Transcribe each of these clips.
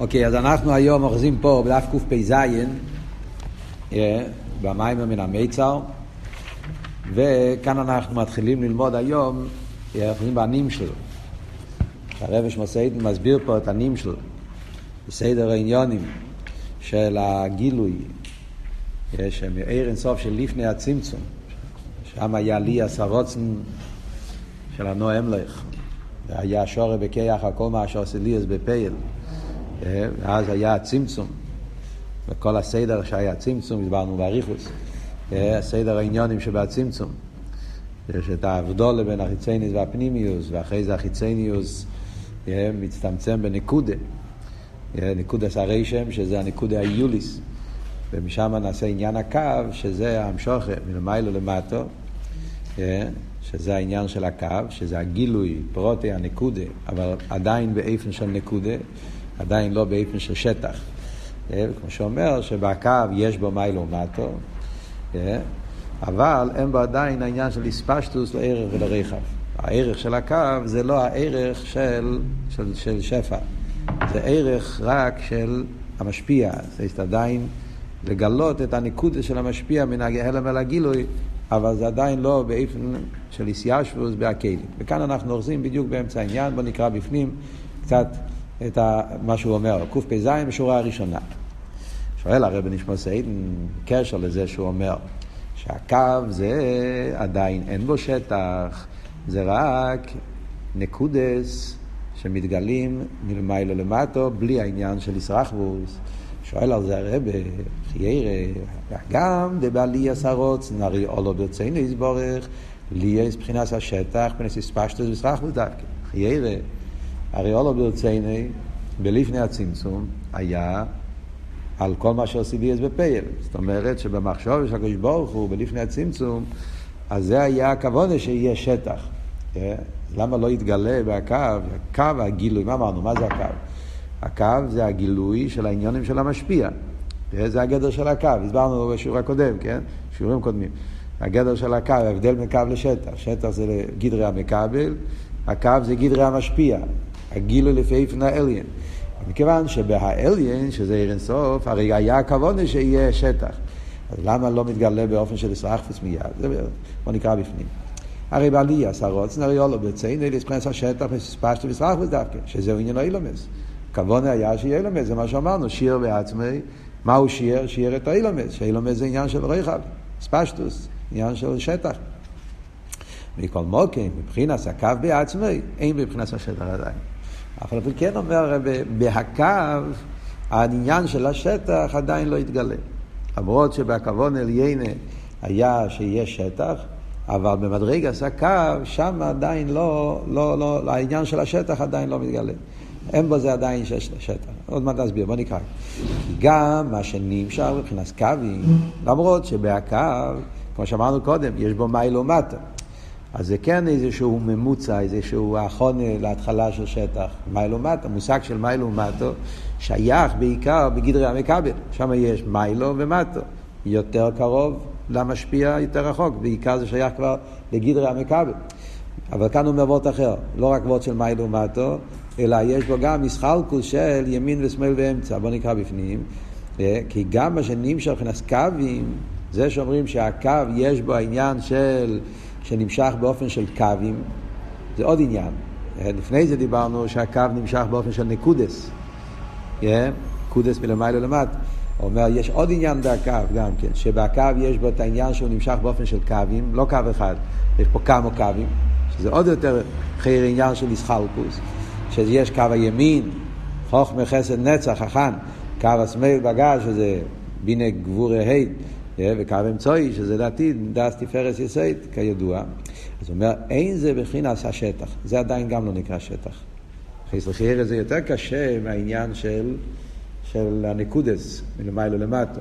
אוקיי, אז אנחנו היום אוחזים פה בדף קפ"ז, במים מן המיצר, וכאן אנחנו מתחילים ללמוד היום, אנחנו בנים שלו. הרב שמוסיידן מסביר פה את הנים שלו, בסדר העניונים של הגילוי, שמאיר אינסוף של לפני הצמצום, שם היה לי הסרוצן של הנועם לך, והיה שורי בכיח על כל מה שעושה לי אז בפייל. ואז היה הצמצום, וכל הסדר שהיה צמצום, הסברנו באריכוס, הסדר העניונים שבצמצום, יש את ההבדולה בין החיצניוס והפנימיוס, ואחרי זה החיצניוס מצטמצם בנקודה, נקודס הרשם, שזה הנקודה היוליס, ומשם נעשה עניין הקו, שזה המשוכה מלמיילו למטו, שזה העניין של הקו, שזה הגילוי, פרוטי הנקודה, אבל עדיין באיפן של נקודה. עדיין לא באופן של שטח. כמו שאומר שבקו יש בו מיילו ומטו, אבל אין בו עדיין העניין של איספשטוס לערך ולרחב. הערך של הקו זה לא הערך של, של, של שפע, זה ערך רק של המשפיע. זה עדיין לגלות את הניקוד של המשפיע מן ההלם אל הגילוי, אבל זה עדיין לא באופן של איסיישבוס בהכלים. וכאן אנחנו אוחזים בדיוק באמצע העניין, בואו נקרא בפנים קצת את מה שהוא אומר, קפ"ז בשורה הראשונה. שואל הרב נשמע סיידן, קשר לזה שהוא אומר שהקו זה עדיין אין בו שטח, זה רק נקודס שמתגלים מלמיילו למטו בלי העניין של ישרחבוס. שואל על זה הרב, חיירה, גם דבעלי עשרות, נרי אולו ברצינו יסבורך, לי יש מבחינת השטח, מבחינת הספשטוס וישרחבוס דווקא. חיירה. הרי אולו ברציני, בלפני הצמצום, היה על כל מה שעושים לי בפייל. זאת אומרת שבמחשוב של הקדוש ברוך הוא, בלפני הצמצום, אז זה היה הכוונה שיהיה שטח. למה לא יתגלה בהקו? הקו, הגילוי, מה אמרנו? מה זה הקו? הקו זה הגילוי של העניונים של המשפיע. זה הגדר של הקו, הסברנו בשיעור הקודם, כן? שיעורים קודמים. הגדר של הקו, ההבדל מקו לשטח. שטח זה גדרי המקבל, הקו זה גדרי המשפיע. הגילוי לפי איפן האליין. מכיוון שבהאליין, שזה עיר אינסוף, הרי היה הכוונה שיהיה שטח. אז למה לא מתגלה באופן של ישרחפוס מיד? זה בוא נקרא בפנים. הרי בעלייה סרוצן, הרי אולו בציין, אלה יספרנס השטח וספשטו וישרחפוס דווקא, שזהו עניין האילומס. כוונה היה שיהיה אילומס, זה מה שאמרנו, שיר בעצמי. מהו שיר? שיר את האילומס, שאילומס זה עניין של ריחב, ספשטוס, עניין של שטח. מכל מוקים, מבחינת הקו בעצמי, אין מבחינת השטח עדיין. על פי כן אומר בהקו, העניין של השטח עדיין לא התגלה. למרות שבכוון עליינה היה שיש שטח, אבל במדרגס הקו, שם עדיין לא, לא, לא, העניין של השטח עדיין לא מתגלה. אין בו זה עדיין שיש שטח. עוד מעט נסביר, בוא נקרא. גם מה שנמשך מבחינת קווים, למרות שבהקו, כמו שאמרנו קודם, יש בו מיילו מטה. אז זה כן איזשהו ממוצע, איזשהו החונה להתחלה של שטח. מיילו מטו, המושג של מיילו ומטו שייך בעיקר בגדרי המכבל. שם יש מיילו ומטו. יותר קרוב למשפיע, יותר רחוק. בעיקר זה שייך כבר לגדרי המכבל. אבל כאן הוא אומר וורט אחר, לא רק וורט של מיילו ומטו, אלא יש בו גם מסחלקוס של ימין ושמאל ואמצע. בואו נקרא בפנים. כי גם מה שנמשך מבחינת קווים, זה שאומרים שהקו יש בו העניין של... שנמשך באופן של קווים, זה עוד עניין. לפני זה דיברנו שהקו נמשך באופן של נקודס. נקודס מלמעלה למטה. אומר, יש עוד עניין בקו גם כן, שבקו יש בו את העניין שהוא נמשך באופן של קווים, לא קו אחד, יש פה כמה קווים, שזה עוד יותר חייר עניין של איסחלקוס, שיש קו הימין, חוכמה חסד נצח, חכן, קו השמאל בגז, שזה בינה גבורי ה' וקו אמצעי, שזה לדעתי דס תפארס יסייד, כידוע. אז הוא אומר, אין זה בחינס השטח. זה עדיין גם לא נקרא שטח. חייר זה יותר קשה מהעניין של, של הנקודס מלמיילו למטו.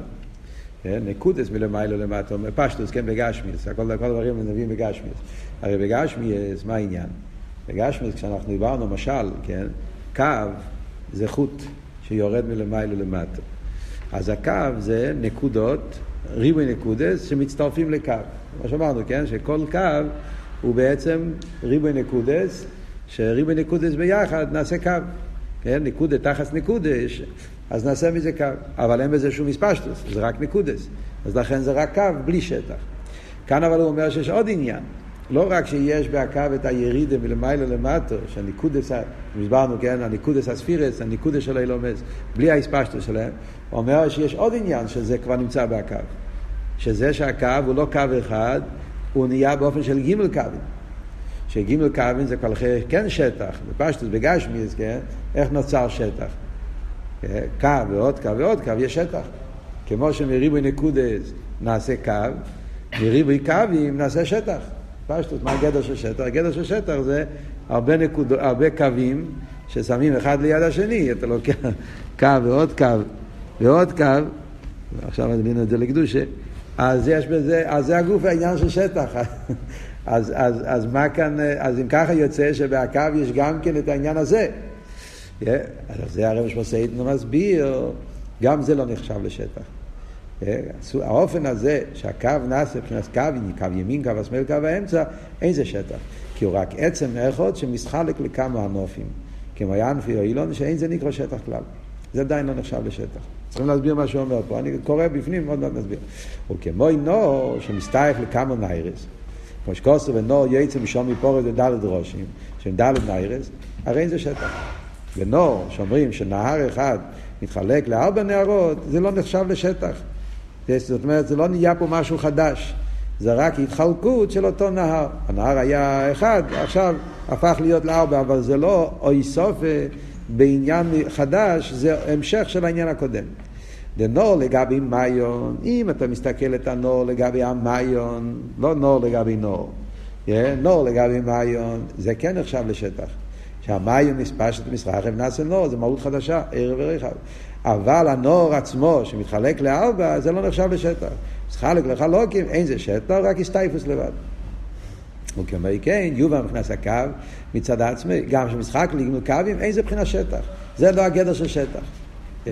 נקודס מלמיילו למטו, פשטוס, כן, בגשמיס, הכל הדברים נביאים בגשמיס. הרי בגשמיס, מה העניין? בגשמיס, כשאנחנו דיברנו, משל, כן, קו זה חוט שיורד מלמיילו למטו. אז הקו זה נקודות ריבוי נקודס שמצטרפים לקו. כמו שאמרנו, כן? שכל קו הוא בעצם ריבוי נקודס, שריבוי נקודס ביחד נעשה קו. כן? ניקודה תחת ניקודה, אז נעשה מזה קו. אבל אין בזה שום מספשטוס, זה רק ניקודס. אז לכן זה רק קו בלי שטח. כאן אבל הוא אומר שיש עוד עניין. לא רק שיש בהקו את הירידה מלמעלה למטו, שהניקודס, הסברנו, כן, הניקודס הספירס, הניקודס של אילומס, בלי האספשטוס שלהם, הוא אומר שיש עוד עניין שזה כבר נמצא בהקו. שזה שהקו הוא לא קו אחד, הוא נהיה באופן של גימל קווים. שגימל קווים זה כבר כן שטח, בפשטוס, בגשמיס, כן, איך נוצר שטח. כן, קו ועוד קו ועוד קו, יש שטח. כמו שמריבוי נקודס נעשה קו, מריבוי קווים נעשה שטח. פשטוס, מה הגדר של שטח? הגדר של שטח זה הרבה, נקוד, הרבה קווים ששמים אחד ליד השני, אתה לוקח קו ועוד קו ועוד קו, עכשיו מבין את זה לקדושה, אז יש בזה, אז זה הגוף העניין של שטח. אז, אז, אז מה כאן, אז אם ככה יוצא שבהקו יש גם כן את העניין הזה. Yeah, אז זה הרב שמוסיידן מסביר, גם זה לא נחשב לשטח. האופן הזה שהקו נעשה מבחינת קו, קו ימין, קו השמאל, קו האמצע, אין זה שטח. כי הוא רק עצם אחד שמסחלק לכמה ענופים. כמו ינפי או אילון, שאין זה נקרא שטח כלל. זה עדיין לא נחשב לשטח. צריכים להסביר מה שהוא אומר פה. אני קורא בפנים, עוד מעט נסביר. וכמו אינו שמסתייך לכמה ניירס, כמו שקוסו ונור יצא משום מפורס ודלת ראשים, שהם דלת ניירס, הרי אין זה שטח. ונור, שאומרים שנהר אחד מתחלק לארבע נהרות, זה לא נחשב לשטח. זאת אומרת, זה לא נהיה פה משהו חדש. זה רק התחלקות של אותו נהר. הנהר היה אחד, עכשיו הפך להיות לארבע, אבל זה לא אוי סופה בעניין חדש, זה המשך של העניין הקודם. דנור לגבי מיון, אם אתה מסתכל את הנור לגבי המיון, לא נור לגבי נור, yeah, נור לגבי מיון, זה כן נחשב לשטח. שהמיון מספשת מסחר ונעשה נור, זה מהות חדשה, ערב ורחב. אבל הנור עצמו שמתחלק לארבע, זה לא נחשב לשטח. מתחלק לחלוקים, אין זה שטח, רק הסטייפוס לבד. וכמו כן, יובה מבחינת הקו מצד עצמי, גם כשמשחק לגמול קווים, אין זה מבחינת שטח. זה לא הגדר של שטח. Yeah.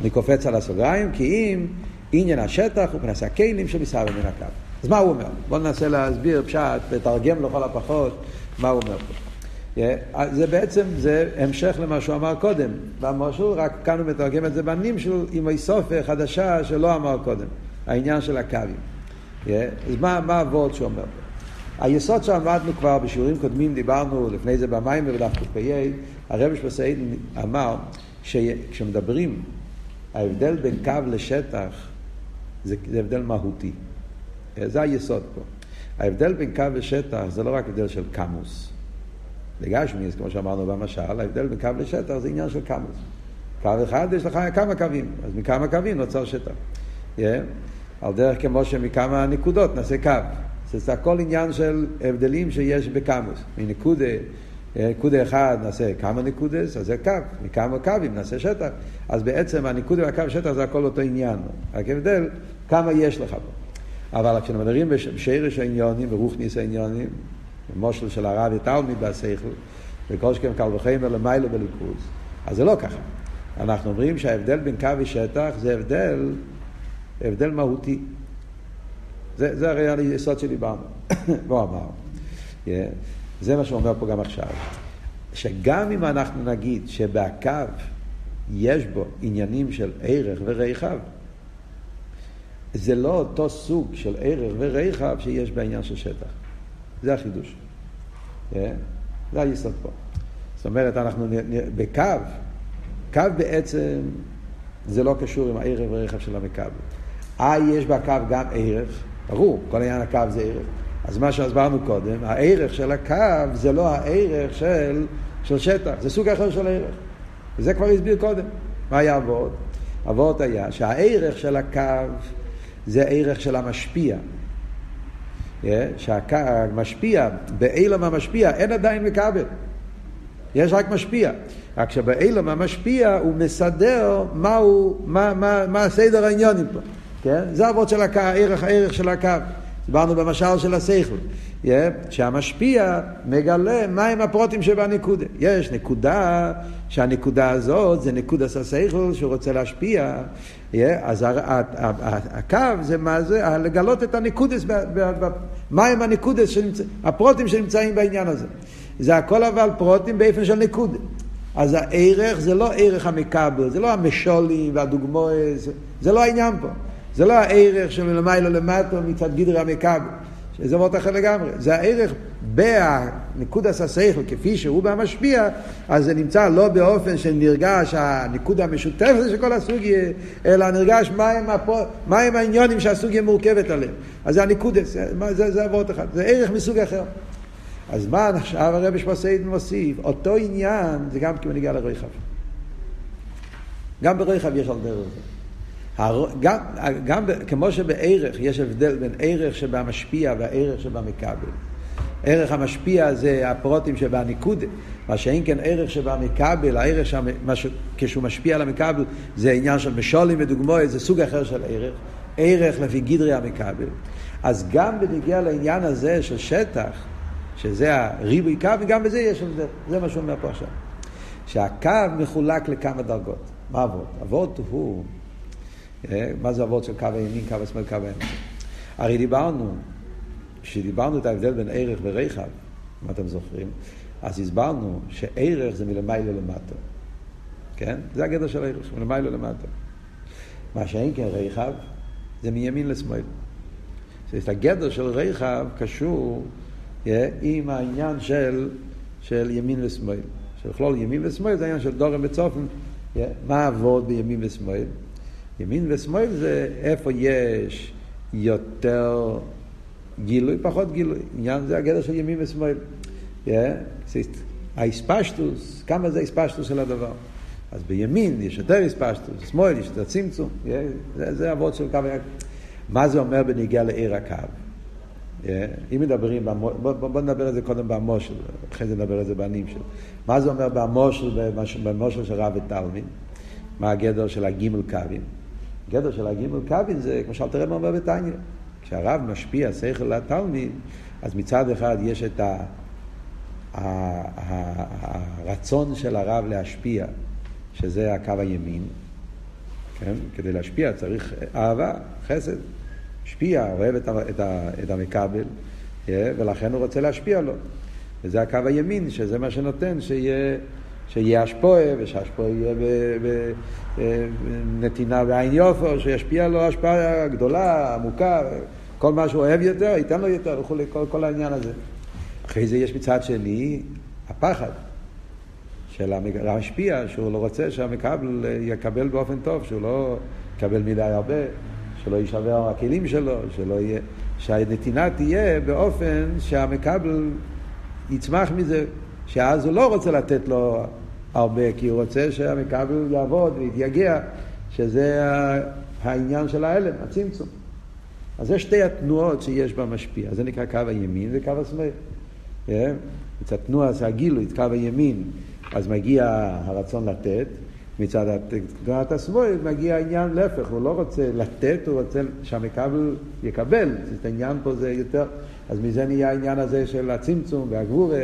אני קופץ על הסוגריים, כי אם עניין השטח הוא מבחינת הכלים שמסביב מן הקו. אז מה הוא אומר? בואו ננסה להסביר פשט, לתרגם לכל הפחות מה הוא אומר פה. זה בעצם, זה המשך למה שהוא אמר קודם. במשהו, רק כאן הוא מתרגם את זה בנים שלו עם איסופה חדשה שלא אמר קודם. העניין של הקווים. אז מה, מה הוורד שהוא אומר? היסוד שעמדנו כבר בשיעורים קודמים, דיברנו לפני זה במים ובדף קפ"א, הרב שפסאידן אמר שכשמדברים, ההבדל בין קו לשטח זה, זה הבדל מהותי. זה היסוד פה. ההבדל בין קו לשטח זה לא רק הבדל של קמוס. לגשמיס, כמו שאמרנו במשל, ההבדל בין קו לשטח זה עניין של כמוס. קו אחד יש לך כמה קווים, אז מכמה קווים נוצר שטח. Yeah. על דרך כמו שמכמה נקודות נעשה קו. זה הכל עניין של הבדלים שיש בקמוס. מנקודה, נקודה אחד נעשה כמה נקודס, אז זה קו. מכמה קווים נעשה שטח. אז בעצם הנקודה והקו שטח זה הכל אותו עניין. רק הבדל כמה יש לך פה. אבל כשאנחנו מדברים בשרש העניונים, ברוכניס העניונים, מושל של הרב ותלמיד בהשכל, וכל שכם קל וחמר למעלה בליכוז. אז זה לא ככה. אנחנו אומרים שההבדל בין קו ושטח זה הבדל, הבדל מהותי. זה, זה הרי היסוד שדיברנו. בוא אמר. Yeah. זה מה שהוא אומר פה גם עכשיו. שגם אם אנחנו נגיד שבקו יש בו עניינים של ערך ורחב, זה לא אותו סוג של ערך ורחב שיש בעניין של שטח. זה החידוש. Yeah. זה היסוד פה. זאת אומרת, אנחנו בקו, קו בעצם זה לא קשור עם הערך והרכב של המקו. אה, יש בקו גם ערך, ברור, כל עניין הקו זה ערך. אז מה שהסברנו קודם, הערך של הקו זה לא הערך של, של שטח, זה סוג אחר של ערך. וזה כבר הסביר קודם. מה היה אבות? אבות היה שהערך של הקו זה ערך של המשפיע. שהמשפיע, באילם המשפיע, אין עדיין מכבל. יש רק משפיע. רק שבאילם המשפיע הוא מסדר מהו, מה, מה, מה סדר העניונים פה. כן? זה אבות של הקו, הערך, הערך של הקו. דיברנו במשל של השכל. Yeah, שהמשפיע מגלה מהם הפרוטים שבנקודה. יש נקודה, שהנקודה הזאת זה נקודה השכל שהוא רוצה להשפיע. Yeah, אז הקו זה מה זה? לגלות את הנקודס, מהם הנקודס, שנמצא, הפרוטים שנמצאים בעניין הזה. זה הכל אבל פרוטים באופן של נקודה. אז הערך זה לא ערך המקבל, זה לא המשולים והדוגמאות, זה, זה לא העניין פה. זה לא הערך של מלמעלה למטה מצד גדרי המקבל. שזה וורט אחר לגמרי. זה הערך בנקודס השכל כפי שהוא במשפיע, אז זה נמצא לא באופן שנרגש הנקודה המשותפת של כל הסוגיה, אלא נרגש מהם, הפו, מהם העניונים שהסוגיה מורכבת עליהם. אז זה הנקודס, זה, זה, זה עבוד אחד, זה ערך מסוג אחר. אז מה עכשיו הרבי שמוסייד מוסיף? אותו עניין זה גם כמנהיגה לרחב. גם ברחב יש על דרך זה. גם, גם כמו שבערך יש הבדל בין ערך שבמשפיע והערך שבמכבל. ערך המשפיע זה הפרוטים שבניקודה, מה שאין כן ערך שבמכבל, הערך שם, ש... כשהוא משפיע על המכבל זה עניין של משולים ודוגמאות, זה סוג אחר של ערך, ערך לפי גדרי המכבל. אז גם בנגיע לעניין הזה של שטח, שזה הריבוי קו, וגם בזה יש הבדל, זה מה שהוא אומר פה עכשיו. שהקו מחולק לכמה דרגות. מה אבות? אבות הוא מה זה אבות של קו הימין, קו השמאל, קו הימין. הרי דיברנו, כשדיברנו את ההבדל בין ערך ורכב, אם אתם זוכרים, אז הסברנו שערך זה מלמעלה למטה. כן? זה הגדר של ערך, מלמעלה למטה. מה שאין כן רכב, זה מימין לשמאל. זאת הגדר של רכב קשור אה, עם העניין של, של ימין ושמאל. של כלול ימין ושמאל זה העניין של דורם וצופן. אה, מה עבוד בימין ושמאל? ימין ושמאל זה איפה יש יותר גילוי, פחות גילוי. עניין זה הגדר של ימין ושמאל. האספשטוס, כמה זה האספשטוס של הדבר. אז בימין יש יותר אספשטוס, בשמאל יש יותר צמצום. זה, אבות של קו מה זה אומר בניגיע לעיר הקו? אם מדברים, בוא, בוא, בוא נדבר על זה קודם במושל, אחרי זה נדבר על זה בנים שלו. מה זה אומר במושל, במושל של רב ותלמיד? מה הגדר של הגימל קווים? גדר של הגימל קווין זה, כמו שאלתר רב אומר בתניא, כשהרב משפיע שכל לתלמיד, אז מצד אחד יש את ה, הרצון של הרב להשפיע, שזה הקו הימין, כן? כדי להשפיע צריך אהבה, חסד, משפיע, אוהב את, את, את המקבל, ולכן הוא רוצה להשפיע לו. וזה הקו הימין, שזה מה שנותן שיהיה... שיהיה השפועה, ושהשפועה יהיה בנתינה בעין יופו, שישפיע לו השפעה גדולה, עמוקה, כל מה שהוא אוהב יותר, ייתן לו יותר וכולי, כל, כל העניין הזה. אחרי זה יש מצד שני הפחד של המשפיע, שהוא לא רוצה שהמקבל יקבל באופן טוב, שהוא לא יקבל מדי הרבה, שלא יישבר הכלים שלו, שלא יהיה, שהנתינה תהיה באופן שהמקבל יצמח מזה, שאז הוא לא רוצה לתת לו הרבה, כי הוא רוצה שהמכבל יעבוד ויתייגע, שזה העניין של ההלם, הצמצום. אז זה שתי התנועות שיש במשפיע, זה נקרא קו הימין וקו השמאל. מצד תנועה זה הגילוי, קו הימין, אז מגיע הרצון לתת, מצד תנועת השמאל מגיע העניין להפך, הוא לא רוצה לתת, הוא רוצה שהמכבל יקבל, זאת העניין פה זה יותר, אז מזה נהיה העניין הזה של הצמצום והגבורה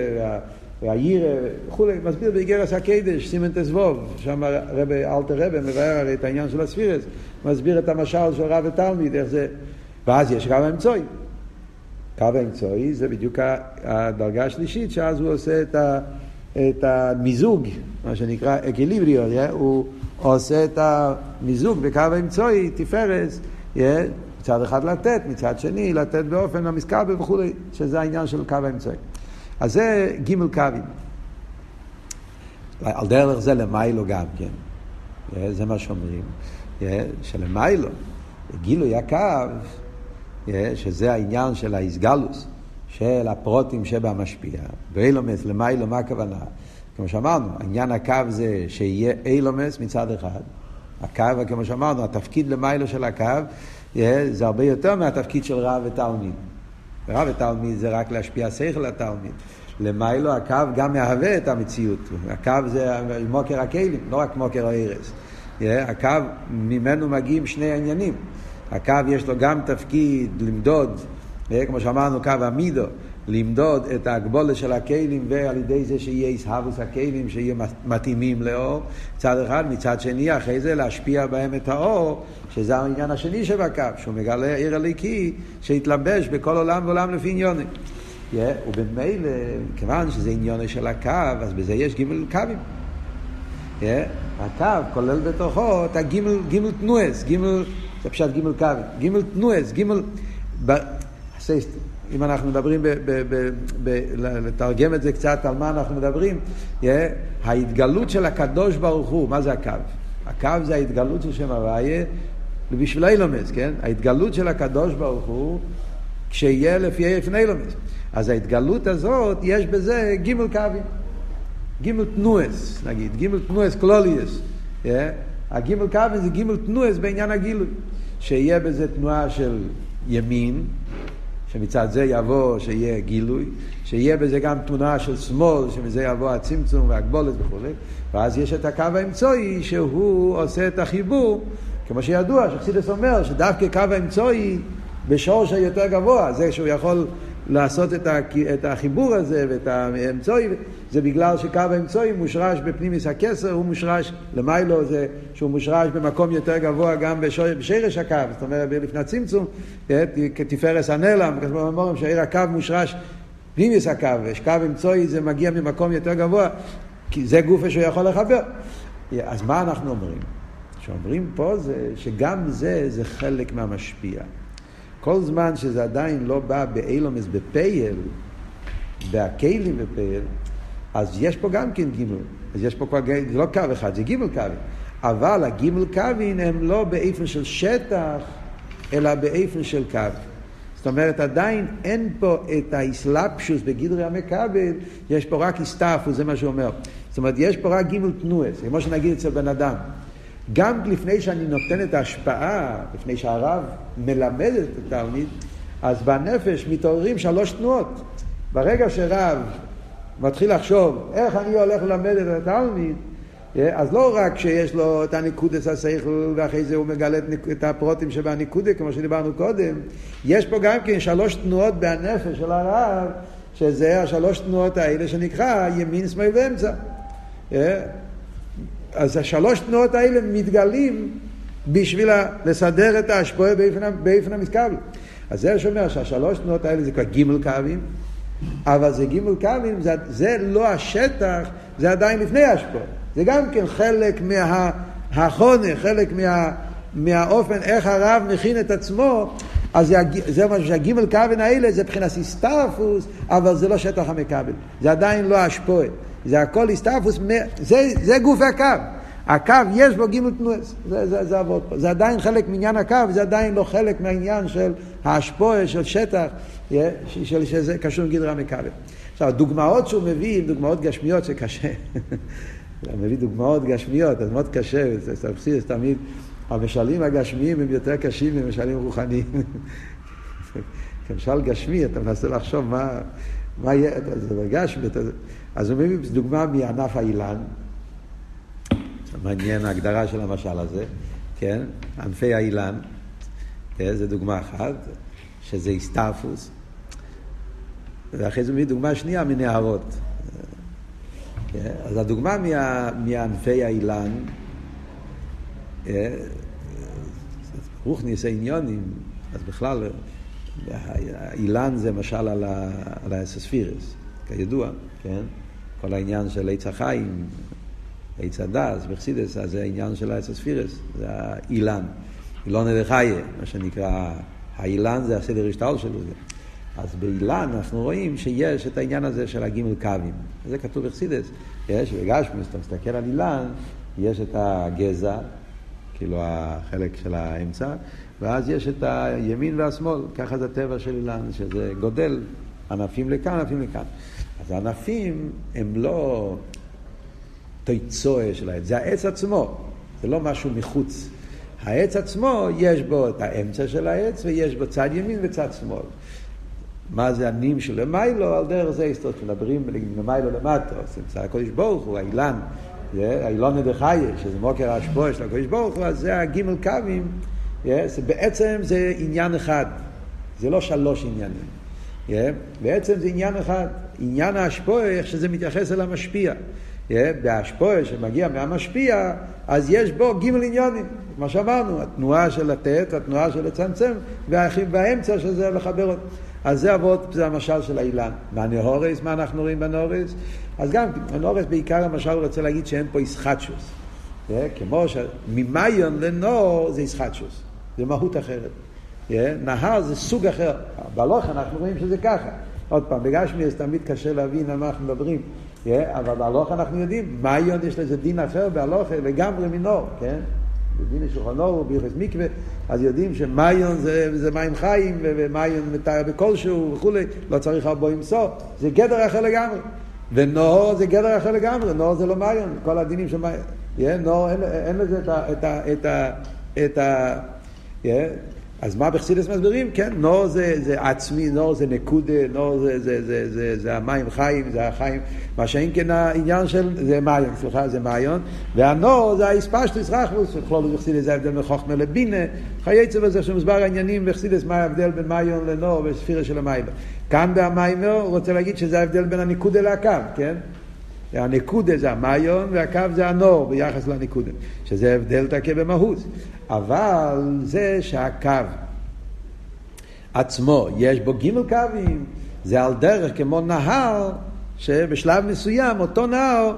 וה... והירא וכולי, מסביר באיגרס הקדש, סימן תזבוב, שם רבי, אלתר רבי מבאר הרי את העניין של הספירס, מסביר את המשל של רב ותלמיד, איך זה, ואז יש קו האמצעי. קו האמצעי זה בדיוק הדרגה השלישית, שאז הוא עושה את, ה, את המיזוג, מה שנקרא אקליבריו, הוא עושה את המיזוג בקו האמצעי, תפארס, מצד אחד לתת, מצד שני לתת באופן המסקבל וכולי, שזה העניין של קו האמצעי. אז זה גימל קווים. על דרך זה למיילו גם כן. אה, זה מה שאומרים. אה, שלמיילו, גילוי הקו, אה, שזה העניין של האיסגלוס, של הפרוטים שבמשפיע. באילומס, למיילו, מה הכוונה? כמו שאמרנו, עניין הקו זה שיהיה אילומס מצד אחד. הקו, כמו שאמרנו, התפקיד למיילו של הקו זה הרבה יותר מהתפקיד של רב ותלמיד. רב ותלמיד זה רק להשפיע שכל לתלמיד. למיילו הקו גם מהווה את המציאות. הקו זה מוקר הכלים, לא רק מוקר הארז. הקו, ממנו מגיעים שני העניינים. הקו יש לו גם תפקיד למדוד, כמו שאמרנו, קו המידו, למדוד את ההגבולת של הכלים ועל ידי זה שיהיה איסהבוס הכלים, שיהיו מתאימים לאור, מצד אחד, מצד שני, אחרי זה להשפיע בהם את האור, שזה העניין השני שבקו, שהוא מגלה עיר הליקי שהתלבש בכל עולם ועולם לפי עניונים. Yeah, ובמילא, כיוון שזה עניון של הקו, אז בזה יש גימל קווים. הקו כולל בתוכו את הגימל גימל תנועס, גימל, זה פשוט גימל קו, גימל תנועס, גימל, ב, אם אנחנו מדברים, ב, ב, ב, ב, לתרגם את זה קצת על מה אנחנו מדברים, yeah, ההתגלות של הקדוש ברוך הוא, מה זה הקו? הקו זה ההתגלות של שם הוויה בשביל אילומס, כן? ההתגלות של הקדוש ברוך הוא כשיהיה לפי לפני אילומס. אז ההתגלות הזאת, יש בזה גימל קווים. גימל תנועס, נגיד, גימל תנועס קלוליאס. Yeah. הגימל קווים זה גימל תנועס בעניין הגילוי. שיהיה בזה תנועה של ימין, שמצד זה יבוא שיהיה גילוי, שיהיה בזה גם תמונה של שמאל, שמזה יבוא הצמצום והגבולת וכו', ואז יש את הקו האמצעי שהוא עושה את החיבור, כמו שידוע, שחסידס אומר שדווקא קו האמצעי בשורש היותר גבוה, זה שהוא יכול לעשות את החיבור הזה ואת האמצעי, זה בגלל שקו האמצעי מושרש בפנימיס הכסר, הוא מושרש למיילו, זה שהוא מושרש במקום יותר גבוה גם בשרש הקו, זאת אומרת לפני הצמצום, כתפארס הנלם, אומרים שעיר הקו מושרש פנימיס הקו, ושקו אמצעי זה מגיע ממקום יותר גבוה, כי זה גוף שהוא יכול לחבר. אז מה אנחנו אומרים? שאומרים פה זה שגם זה, זה חלק מהמשפיע. כל זמן שזה עדיין לא בא באילומס בפייל, בהכלים בפייל, אז יש פה גם כן גימל. אז יש פה כבר, זה לא קו אחד, זה גימל קווים. אבל הגימל קווים הם לא באיפן של שטח, אלא באיפן של קו. זאת אומרת, עדיין אין פה את האסלאפשוס בגדרי המכבל, יש פה רק הסתעפוס, זה מה שהוא אומר. זאת אומרת, יש פה רק גימל תנועס, כמו שנגיד אצל בן אדם. גם לפני שאני נותן את ההשפעה, לפני שהרב מלמד את התלמיד, אז בנפש מתעוררים שלוש תנועות. ברגע שרב מתחיל לחשוב איך אני הולך ללמד את התלמיד, אז לא רק שיש לו את הניקודס השכל ואחרי זה הוא מגלה את הפרוטים שבניקודה כמו שדיברנו קודם, יש פה גם כן שלוש תנועות בנפש של הרב, שזה השלוש תנועות האלה שנקרא ימין, שמאל ואמצע. אז השלוש תנועות האלה מתגלים בשביל לסדר את ההשפועה באיפן המתקבל. אז זה שאומר שהשלוש תנועות האלה זה כבר גימל קווים, אבל זה גימל קווים, זה, זה לא השטח, זה עדיין לפני ההשפועה. זה גם כן חלק מהחונה, חלק מה, מהאופן איך הרב מכין את עצמו, אז זה, זה משהו שהגימל קווים האלה זה מבחינת הסתעפוס, אבל זה לא שטח המקבל, זה עדיין לא השפועה. זה הכל הסתעפוס, זה, זה גוף הקו. הקו יש בו גימל תנועס, זה, זה, זה עבוד פה. זה עדיין חלק מעניין הקו, זה עדיין לא חלק מהעניין של ההשפועה, של שטח, של, שזה קשור עם גדרה המכבל. עכשיו, הדוגמאות שהוא מביא הן דוגמאות גשמיות שקשה. הוא מביא דוגמאות גשמיות, אז מאוד קשה, זה תמיד, המשלים הגשמיים הם יותר קשים ממשלים רוחניים. כמשל גשמי, אתה מנסה לחשוב מה, מה יהיה, זה בגשמי, אז הוא מביא דוגמה מענף האילן, מעניין ההגדרה של המשל הזה, כן? ענפי האילן, כן? זה דוגמה אחת, שזה הסטרפוס, ואחרי זה מביא דוגמה שנייה מנהרות. כן? אז הדוגמה מה, מענפי האילן, כן? ברוך ניסי עניונים, אז בכלל, האילן זה משל על האסספירס, כידוע, כן? כל העניין של עץ החיים, עץ הדס, בחסידס, אז זה העניין של האסספירס, זה האילן. אילון אלחיה, מה שנקרא, האילן זה הסדר השטל שלו. אז באילן אנחנו רואים שיש את העניין הזה של הגימל קווים. זה כתוב בחסידס. יש, בגשמיס, אתה מסתכל על אילן, יש את הגזע, כאילו החלק של האמצע, ואז יש את הימין והשמאל, ככה זה הטבע של אילן, שזה גודל ענפים לכאן, ענפים לכאן. אז הענפים הם לא תיצואה העץ, זה העץ עצמו, זה לא משהו מחוץ. העץ עצמו, יש בו את האמצע של העץ ויש בו צד ימין וצד שמאל. מה זה הנים של למיילו, על דרך זה הסתות שמדברים למיילו למטה, זה הקודש ברוך הוא, האילן, האילון נדחיה, שזה מוקר ההשפוע של הקודש ברוך הוא, אז זה הגימל קווים, בעצם זה עניין אחד, זה לא שלוש עניינים. בעצם זה עניין אחד, עניין ההשפועה, איך שזה מתייחס אל המשפיע. בהשפועה שמגיע מהמשפיע, אז יש בו גימל עניונים, מה שאמרנו, התנועה של לתת, התנועה של לצמצם, והאמצע של זה לחבר אותו. אז זה אבות, זה המשל של האילן. מהנהורס, מה אנחנו רואים בנהורס? אז גם נורס בעיקר הוא רוצה להגיד שאין פה איסחטשוס. כמו שממיון לנור זה איסחטשוס, זה מהות אחרת. נהר זה סוג אחר. בהלוך אנחנו רואים שזה ככה. עוד פעם, בגשמי אז תמיד קשה להבין על מה אנחנו מדברים. אבל בהלוך אנחנו יודעים, מיון יש לזה דין אחר בהלוך לגמרי מנור, כן? בדין שולחן אור, ביחס מקווה, אז יודעים שמיון זה, זה מים חיים, ומיון מתאר בכלשהו וכולי, לא צריך הרבה למסור, זה גדר אחר לגמרי. ונור זה גדר אחר לגמרי, נור זה לא מיון, כל הדינים של מיון. Yeah, נור, אין, אין לזה את ה... את ה, את ה, את ה yeah, אז מה בחסידס מסבירים? כן, נור זה, זה עצמי, נור זה נקודה, נור זה, זה, זה, זה, זה המים חיים, זה החיים, מה שאין כן העניין של, זה מעיון, סליחה, זה מעיון, והנור זה האספשטוס רחבוס, וכלול בחסידס זה ההבדל בין חוכמה לבינה, חייצה בזה שמוסבר העניינים בחסידס מה ההבדל בין מעיון לנור וספירה של המיימר. כאן במיימר הוא רוצה להגיד שזה ההבדל בין הניקודה לקו, כן? הנקודה זה המעיון והקו זה הנור ביחס לנקודה, שזה הבדל תקה במהות. אבל זה שהקו עצמו, יש בו גימל קווים, זה על דרך כמו נהר, שבשלב מסוים אותו נהר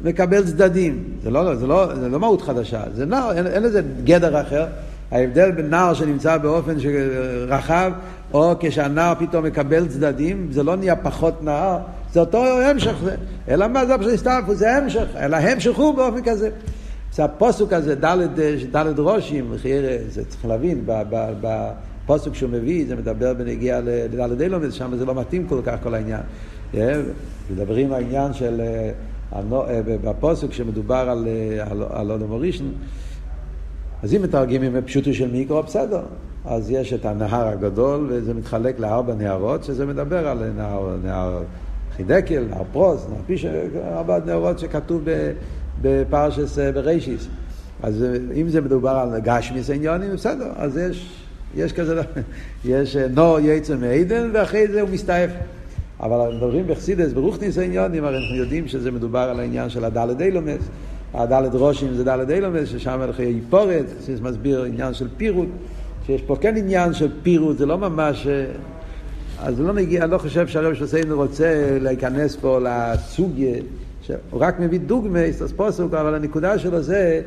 מקבל צדדים. זה לא, זה לא, זה לא מהות חדשה, זה נהר, אין, אין לזה גדר אחר. ההבדל בין נער שנמצא באופן רחב, או כשהנער פתאום מקבל צדדים, זה לא נהיה פחות נער, זה אותו המשך, זה. אלא מה זה פשוט הסתעפות, זה המשך, אלא המשך הוא באופן כזה. זה הפוסוק הזה, דלת ראשים, זה צריך להבין, בפוסוק שהוא מביא, זה מדבר בנגיעה לדלת אילומד, שם זה לא מתאים כל כך כל העניין. מדברים על העניין של, בפוסוק שמדובר על אודו מורישן, אז אם מתרגמים בפשוטו של מיקרו, בסדר. אז יש את הנהר הגדול, וזה מתחלק לארבע נהרות, שזה מדבר על נהר, נהר חידקל, נהר פרוס, נהר פיש, ארבע נהרות שכתוב בפרשס ברישיס. אז אם זה מדובר על גשמיס עניונים, בסדר, אז יש, יש כזה, יש נור יצא מעדן, ואחרי זה הוא מסתעף. אבל מדברים בחסידס, ברוכניס העניונים, הרי אנחנו יודעים שזה מדובר על העניין של הדלת אילומס. הדלת ראשים זה דלת אילומס, ששם הלכי היפורת, זה מסביר עניין של פירוט, שיש פה כן עניין של פירוט, זה לא ממש... אז לא מגיע, אני לא חושב שהרב שוסיינו רוצה להיכנס פה לסוגיה, הוא רק מביא דוגמא, פוסוק, אבל הנקודה שלו זה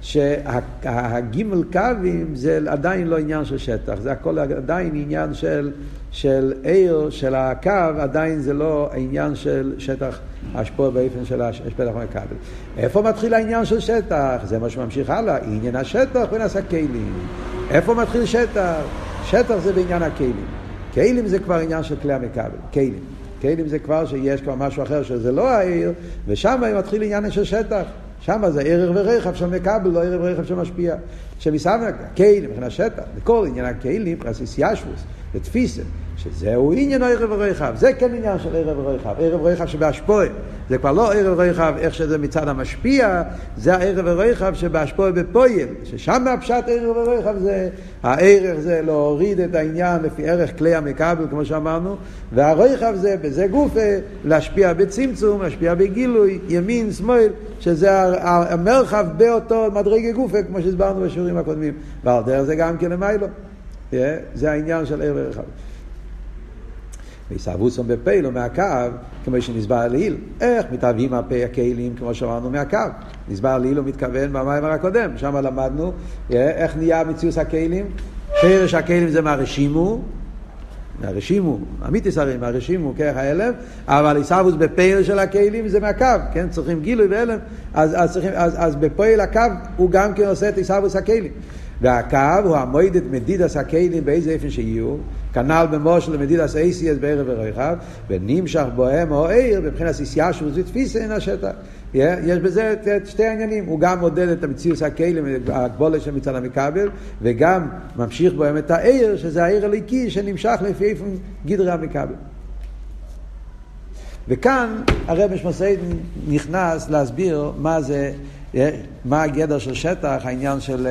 שהגימל קווים זה עדיין לא עניין של שטח, זה הכל עדיין עניין של, של עיר, של הקו, עדיין זה לא עניין של שטח השפוע באופן של השפע הכבל. איפה מתחיל העניין של שטח? זה מה שממשיך הלאה, עניין השטח ונעשה כלים. איפה מתחיל שטח? שטח זה בעניין הכלים. כלים זה כבר עניין של כלי המכבל, כלים. כלים זה כבר שיש כבר משהו אחר שזה לא העיר, ושם מתחיל עניין של שטח. שם זה ערך ורכב של מקבל, לא ערך ורכב של משפיע. שמסביב, כלים, מבחינת השטח, בכל עניין הכלים, פרסיס ישבוס, ותפיסה, שזהו עניין ערב ורחב, זה כן עניין של ערב ורחב, ערב ורחב שבהשפועה, זה כבר לא ערב ורחב איך שזה מצד המשפיע, זה הערב ורחב שבהשפועה בפועל, ששם הפשט ערב ורחב זה, הערך זה להוריד את העניין לפי ערך כלי המקבל כמו שאמרנו, והרחב זה בזה גופה, להשפיע בצמצום, להשפיע בגילוי, ימין, שמאל, שזה המרחב באותו מדרגי גופה כמו שהסברנו בשיעורים הקודמים, ועל דרך זה גם כן למיילו, זה העניין של ערב ורחב. ויסרבוסום בפלו מהקו, כמו שנסבר לעיל. איך מתאבים הפה הכלים, כמו שאמרנו, מהקו. נסבר לעיל הוא מתכוון במאמר הקודם, שם למדנו אה, איך נהיה מציאוס הכלים. שרש הכלים זה מהרשימו, מהרשימו, אמיתיס הרי מהרשימו כרך ההלם, אבל עיסאוווס בפייל של הכלים זה מהקו, כן? צריכים גילוי והלם, אז, אז, צריכים, אז, אז בפייל הקו הוא גם כן עושה את עיסאוווס הכלים. והקו הוא המועד את מדידס הכלים באיזה איפן שיהיו, כנ"ל במושל למדידס אייסיאס בערב ורחב, ונמשך בוהם או עיר, מבחינת איסיישרוס ותפיסה אין השטח. יש בזה את שתי העניינים, הוא גם מודד את המציאות הכלים, הגבולה של מצד המכבל, וגם ממשיך בהם את העיר, שזה העיר הליקי שנמשך לפי איפה גדרי המכבל. וכאן הרב משמעסי נכנס להסביר מה זה, מה הגדר של שטח, העניין של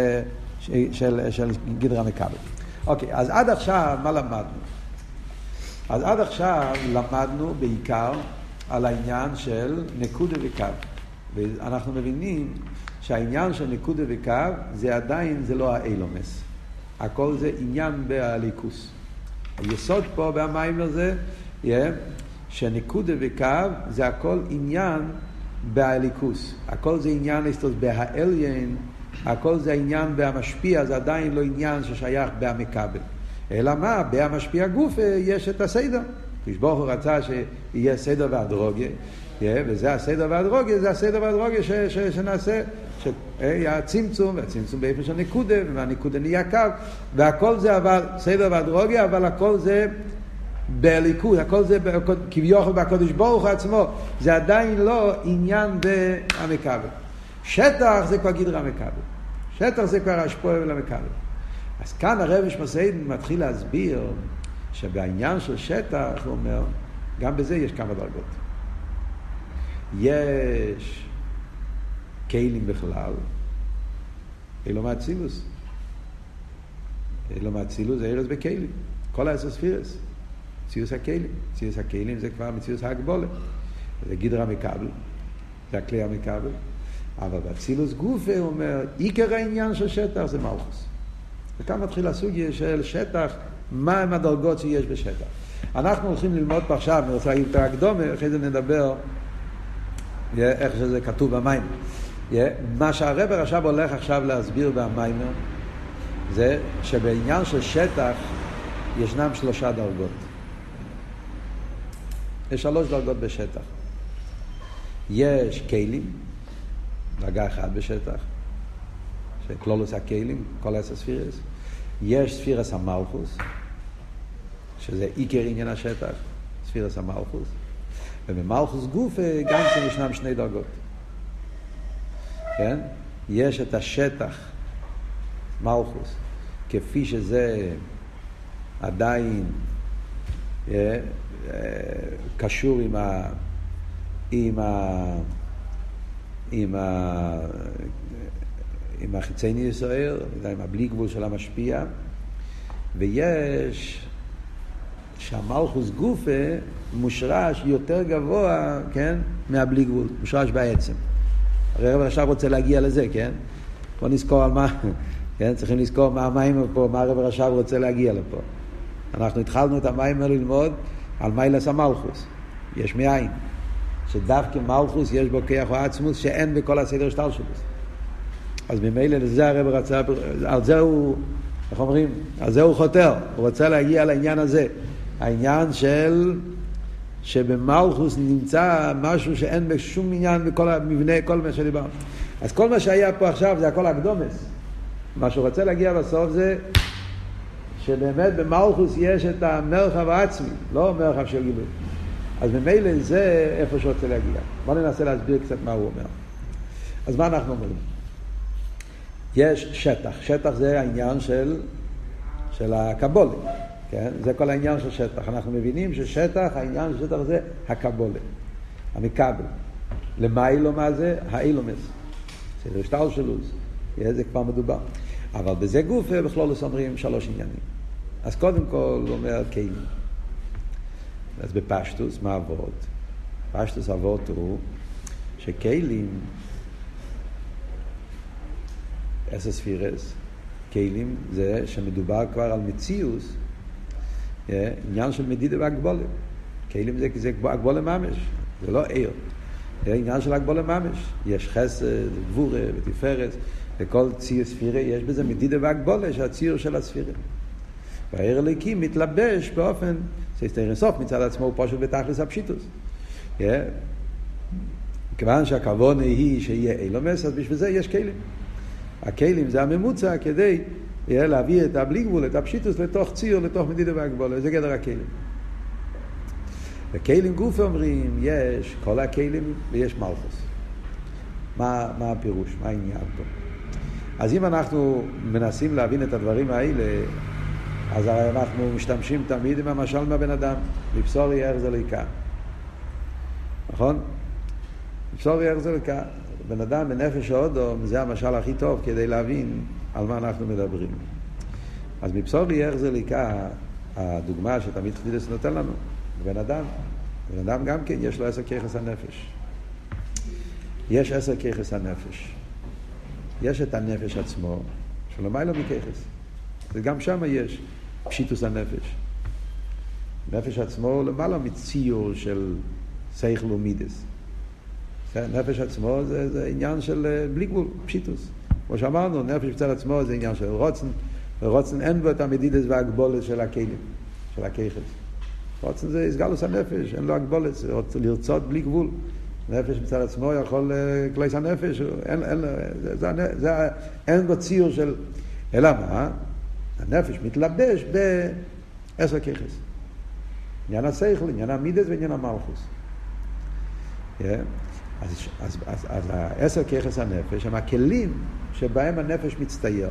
של, של, של גדרי המכבל. אוקיי, אז עד עכשיו, מה למדנו? אז עד עכשיו למדנו בעיקר על העניין של נקודה וקו. ואנחנו מבינים שהעניין של נקודה וקו זה עדיין, זה לא האילומס. הכל זה עניין בהליכוס. היסוד פה במים הזה, yeah, שנקודה וקו זה הכל עניין באליקוס. הכל זה עניין בהאליין, הכל זה עניין בהמשפיע, זה עדיין לא עניין ששייך בהמקבל. אלא מה? בהמשפיע גוף יש את הסדר. כשברוך הוא רצה שיהיה סדר והדרוגיה, וזה הסדר והדרוגיה, זה הסדר והדרוגיה ש, ש, שנעשה, שיהיה הצמצום, והצמצום באיפה של נקודה, והנקודה נהיה קו, והכל זה אבל, סדר והדרוגיה, אבל הכל זה בליכוד, הכל זה כביכול בקודש ברוך עצמו, זה עדיין לא עניין במכבל. שטח זה כבר גדרה מכבל. שטח זה כבר השפוע ולמכבל. אז כאן הרב משמעסיידן מתחיל להסביר שבעניין של שטח, הוא אומר, גם בזה יש כמה דרגות. יש כלים בכלל, אלו מאצילוס. אלו מאצילוס זה ארז בכלים, כל העשר ספירס. מציאוס הכלים. מציאוס הכלים זה כבר מציאוס ההגבולה. זה גדרה מכבל, זה הכלי המכבל. אבל באצילוס גופה הוא אומר, עיקר העניין של שטח זה מלכוס. וכאן מתחיל הסוגיה של שטח, מהם הדרגות שיש בשטח. אנחנו הולכים ללמוד פה עכשיו, אני רוצה להגיד את ההקדומה, אחרי זה נדבר איך שזה כתוב במים. מה שהרבר עכשיו הולך עכשיו להסביר במיימר, זה שבעניין של שטח ישנם שלושה דרגות. יש שלוש דרגות בשטח. יש כלים, דרגה אחת בשטח, שכלולוס הכלים, כל עשר ספירס. יש ספירס המלכוס, שזה עיקר עניין השטח, ספירס המלכוס. ובמלכוס גוף גם כן ישנם שני דרגות. כן? יש את השטח, מלכוס, כפי שזה עדיין אה, קשור עם ה... עם ה... עם ה... עם החיצי ישראל, עם הבלי גבול של המשפיע, ויש שהמלכוס גופה מושרש יותר גבוה, כן, מהבלי גבול, מושרש בעצם. הרי הרב עכשיו רוצה להגיע לזה, כן? בוא נזכור על מה, כן? צריכים לזכור מה המים פה, מה הרב עכשיו רוצה להגיע לפה. אנחנו התחלנו את המים האלה ללמוד על מיילס המלכוס, יש מאין. שדווקא מלכוס יש בו כיח או עצמוס שאין בכל הסדר שטר שלו. אז ממילא לזה הרב רצה, על זה הוא, איך אומרים? על זה הוא חותר, הוא רוצה להגיע לעניין הזה. העניין של שבמלכוס נמצא משהו שאין בשום עניין בכל המבנה, כל מה שדיברנו. אז כל מה שהיה פה עכשיו זה הכל הקדומס. מה שהוא רוצה להגיע בסוף זה שבאמת במלכוס יש את המרחב העצמי, לא מרחב של גילוי. אז ממילא זה איפה שהוא רוצה להגיע. בואו ננסה להסביר קצת מה הוא אומר. אז מה אנחנו אומרים? יש שטח, שטח זה העניין של, של הקבולה, כן? זה כל העניין של שטח. אנחנו מבינים ששטח, העניין של שטח זה הקבולה, המכבל. למיילו מה זה? האילומס. סדר שטר שלוז. זה כבר מדובר. אבל בזה גוף בכלול אומרים שלוש עניינים. אז קודם כל הוא אומר כלים. אז בפשטוס, מה אבות? פשטוס אבות הוא שכלים, אסס פירס, כלים זה שמדובר כבר על מציאוס, אה, עניין של מדידה והגבולה. כלים זה, זה הגבולה ממש, זה לא עיר. זה עניין של הגבולה ממש. יש חסד, גבורה ותפארת, וכל ציר ספירה יש בזה מדידה והגבולה, שהציר של הספירה. והעיר הליקי מתלבש באופן, סייסטר אינסוף מצד עצמו הוא פשוט בתכלס הפשיטוס. Yeah. כיוון שהכוונה היא שיהיה אילומס, אז בשביל זה יש כלים. הכלים זה הממוצע כדי להביא את הבלי גבול, את הפשיטוס, לתוך ציר, לתוך מדידה והגבולה. זה גדר הכלים. וכלים גוף אומרים, יש כל הכלים ויש מלכוס. מה, מה הפירוש? מה העניין פה? אז אם אנחנו מנסים להבין את הדברים האלה, אז אנחנו משתמשים תמיד עם המשל מהבן אדם, לבשורי איך זה ליקה. נכון? לבשורי איך זה ליקה. בן אדם בנפש האודום זה המשל הכי טוב כדי להבין על מה אנחנו מדברים. אז מבשורי איך זה ליקה, הדוגמה שתמיד חסידס נותן לנו, בן אדם. בן אדם גם כן, יש לו עשר ככס הנפש. יש עשר ככס הנפש. יש את הנפש עצמו, שלא מיילו מככס. וגם שם יש. פשיטוס הנפש. נפש עצמו למעלה מציור של סייכל ומידס. נפש עצמו זה, זה עניין של אה, בלי גבול, פשיטוס. כמו שאמרנו, נפש מצד עצמו זה עניין של רוצן, ורוצן אין בו את המדידס והגבולת של הכלים, של הכיכס. רוצן זה הסגלוס הנפש, אין לו הגבולת, זה לרצות בלי גבול. נפש מצד עצמו יכול כלייס הנפש, אין, אין, זה, זה, זה, אין בו ציור של... אלא מה? הנפש מתלבש בעשר ככס. עניין השכל, עניין המידס ועניין המלכוס. Yeah. אז, אז, העשר ככס הנפש הם הכלים שבהם הנפש מצטייר.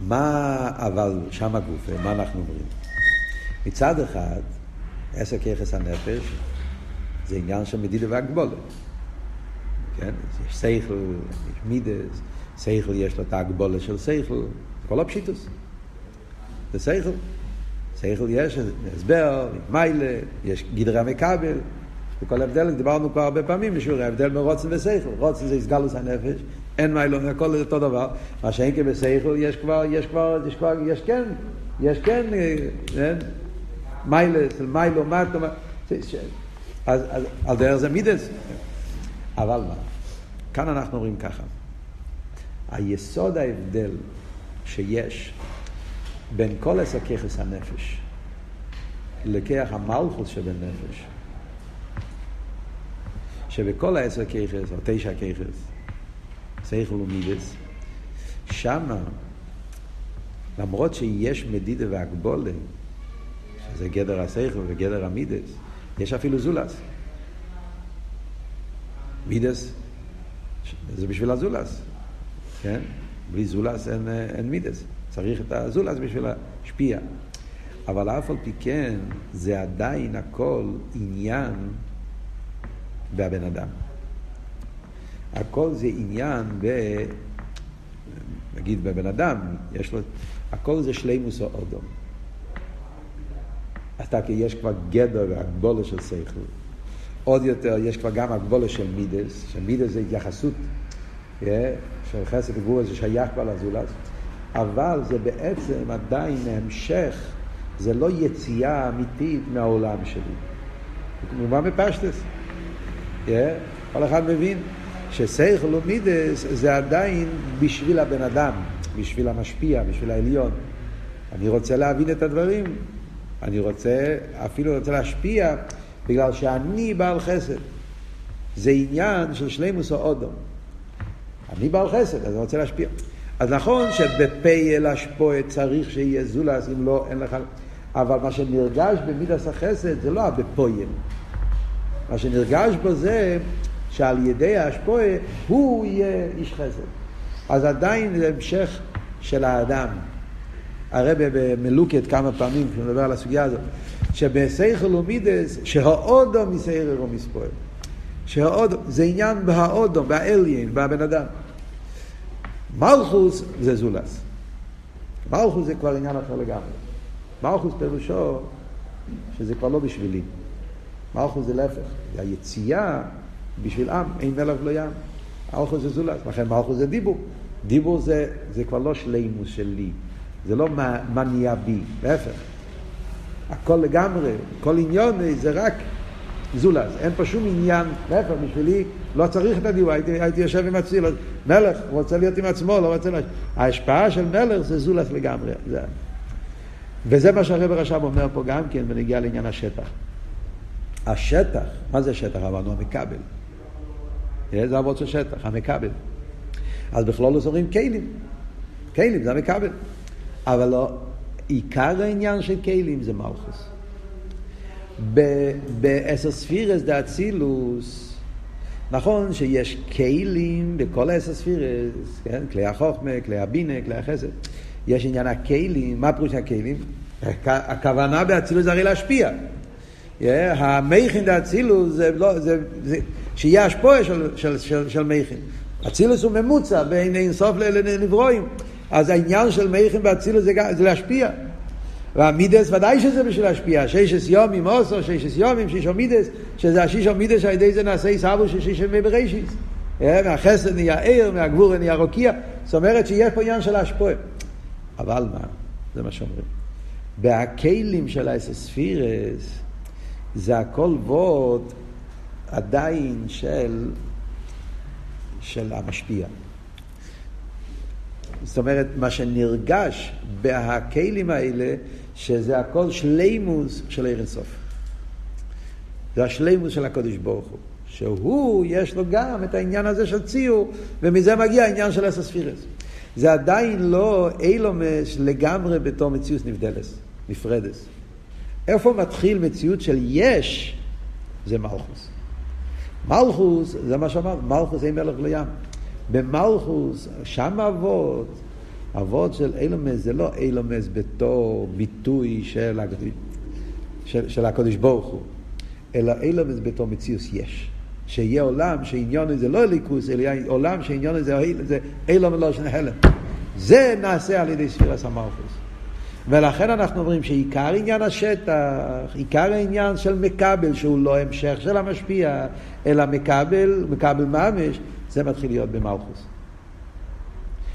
מה אבל שם הגופה, מה אנחנו אומרים? מצד אחד, עשר ככס הנפש זה עניין של מדידה והגבולת. כן? יש שכל, יש מידס, שכל יש לו את ההגבולת של שכל, כל הפשיטוס. זה שכל. שכל יש הסבר, מיילה, יש גדרי המקבל. וכל הבדל, דיברנו כבר הרבה פעמים בשיעורי ההבדל בין רוצן ושכל. רוצן זה הסגלוס הנפש, אין מיילו, הכל אותו דבר. מה שאין כבשכל, יש כבר, יש כבר, יש כבר, יש כן, יש כן, כן, מיילה, של מיילו, מטו, אז, אז על דרך זה מידס. אבל מה? כאן אנחנו אומרים ככה, היסוד ההבדל שיש בין כל עשר ככס הנפש לכך המלכוס שבנפש, שבכל העשר ככס, או תשע ככס, שכל ומידס, שמה, למרות שיש מדידה והגבולה, שזה גדר השכל וגדר המידס, יש אפילו זולס. מידס זה בשביל הזולס, כן? בלי זולס אין, אין מידס. צריך את הזולס בשביל להשפיע. אבל אף על פי כן, זה עדיין הכל עניין בבן אדם. הכל זה עניין ב... נגיד בבן אדם, יש לו... הכל זה שלימוס או אודום. אתה כי יש כבר גדר והגבולה של שכל. עוד יותר, יש כבר גם הגבולה של מידס, שמידס זה התייחסות yeah, של חסד וגבורה, זה שייך כבר לזולז, אבל זה בעצם עדיין המשך, זה לא יציאה אמיתית מהעולם שלי. כמובן בפשטס. Yeah, כל אחד מבין ששכל ומידס זה עדיין בשביל הבן אדם, בשביל המשפיע, בשביל העליון. אני רוצה להבין את הדברים, אני רוצה, אפילו רוצה להשפיע, בגלל שאני בעל חסד. זה עניין של שלימוס או אודום. אני בעל חסד, אז אני רוצה להשפיע. אז נכון שבפייל השפועה צריך שיהיה זולס, אם לא, אין לך... אבל מה שנרגש במידס החסד זה לא הבפויל. מה שנרגש בו זה שעל ידי השפועה הוא יהיה איש חסד. אז עדיין זה המשך של האדם. הרב במלוקת כמה פעמים, כשהוא מדבר על הסוגיה הזאת, שבסייכל ומידס, שהאודו מסיירר ומספועל. שהאודו, זה עניין בהאודו, באליין, בבן אדם. מלכוס זה זולס. מלכוס זה כבר עניין אחר לגמרי. מלכוס פירושו שזה כבר לא בשבילי. מלכוס זה להפך. זה היציאה בשביל עם, אין מלך ולא ים. מלכוס זה זולס, לכן מלכוס זה דיבור. דיבור זה, זה כבר לא שלימוס שלי. זה לא מה, מה נהיה בי, להפך. הכל לגמרי, כל עניון זה רק זולז, אין פה שום עניין, להפך, בשבילי לא צריך את הדיבור, הייתי, הייתי יושב עם עצמי, מלך רוצה להיות עם עצמו, לא רוצה... להיות... ההשפעה של מלך זה זולז לגמרי. זה... וזה מה שהרב הרשם אומר פה גם כן בנגיע לעניין השטח. השטח, מה זה שטח? אמרנו המכבל. זה אבות של שטח, המכבל. אז בכלול לא אומרים כלים. כלים זה המכבל. אבל לא, עיקר העניין של כלים זה מלכוס. בעשר ספירס דה אצילוס, נכון שיש כלים בכל העשר ספירס, כן? כלי החוכמה, כלי הבינה, כלי החסד. יש עניין הכלים, מה פירוש הכלים? הכוונה באצילוס זה הרי להשפיע. המכין דאצילוס זה, לא, זה, זה שיהיה השפועה של, של, של, של מכין. אצילוס הוא ממוצע בין אינסוף לנברואים. אז העניין של מייכם באצילוס זה, זה להשפיע. והמידס ודאי שזה בשביל להשפיע. שישס יומים אוסו, שישס יומים, שישו מידס, שזה השישו מידס שעל ידי זה נעשה עיסאוו של שישו מי בראשיס. מהחסד נהיה עיר, מהגבור נהיה רוקיע. זאת אומרת שיש פה עניין של להשפוע. אבל מה? זה מה שאומרים. בהכלים של האסספירס זה הכל וורד עדיין של, של המשפיע. זאת אומרת, מה שנרגש בהכלים האלה, שזה הכל שלימוס של ערן סוף. זה השלימוס של הקודש ברוך הוא. שהוא, יש לו גם את העניין הזה של ציור, ומזה מגיע העניין של אסספירס. זה עדיין לא אילומס לגמרי בתור מציאות נבדלס, נפרדס. איפה מתחיל מציאות של יש? זה מלכוס. מלכוס, זה מה שאמרת, מלכוס אין מלך לים. במלכוס, שם אבות, אבות של אילומס זה לא אילומס בתור ביטוי של, של, של הקודש ברוך הוא, אלא אילומס בתור מציאות יש. שיהיה עולם שעניון זה לא ליכוס, אלא עולם שעניון זה, זה אילום ולא שני הלם. זה נעשה על ידי ספירס המלכוס. ולכן אנחנו אומרים שעיקר עניין השטח, עיקר העניין של מקבל, שהוא לא המשך של המשפיע, אלא מקבל, מקבל ממש, זה מתחיל להיות במלכוס.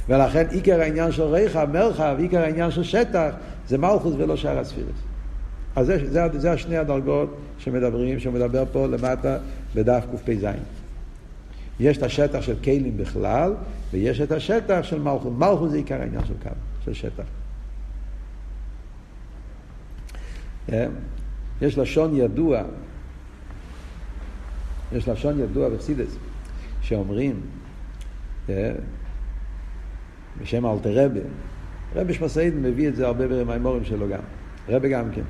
ולכן עיקר העניין של ריחה, מרחב, עיקר העניין של שטח, זה מלכוס ולא שאר הספירס. אז זה, זה, זה השני הדרגות שמדברים, שמדבר פה למטה בדף קפ"ז. יש את השטח של כלים בכלל, ויש את השטח של מלכות. מלכות זה עיקר העניין של קו, של שטח. אה? יש לשון ידוע, יש לשון ידוע בחסידס, שאומרים, אה? בשם אלתר רבי, רבי שמסעיד מביא את זה הרבה במימורים שלו גם, רבי גם כן.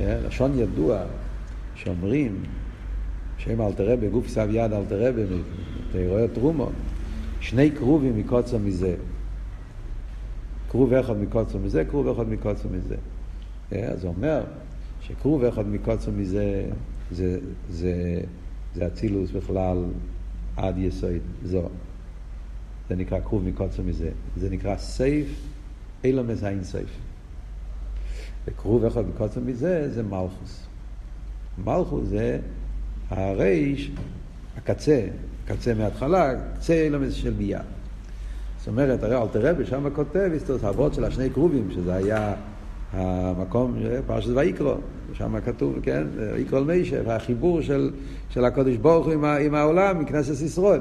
אה? לשון ידוע, שאומרים, שם אלתר רבי, גוף סב יד אלתר רבי, תיאוריה תרומו, שני קרובים מקוצר מזה. קרוב אחד מקוצר מזה, קרוב אחד מקוצר מזה. אה, אז הוא אומר שקרוב אחד מקוצר מזה זה, זה, זה אצילוס בכלל עד יסוד זו. זה נקרא קרוב מקוצר מזה. זה נקרא סייף, אילומס האין סייף. וקרוב אחד מקוצר מזה זה מלכוס. מלכוס זה הרייש, הקצה, קצה מההתחלה, קצה אילומס של ביה. זאת אומרת, הרי אלתר רבי שם כותב, הסתות האבות של השני קרובים, שזה היה המקום, פרשת ויקרו, שם כתוב, כן, ויקרו אל מישה, והחיבור של, של הקודש ברוך הוא עם, עם העולם, מכנסת ישראל.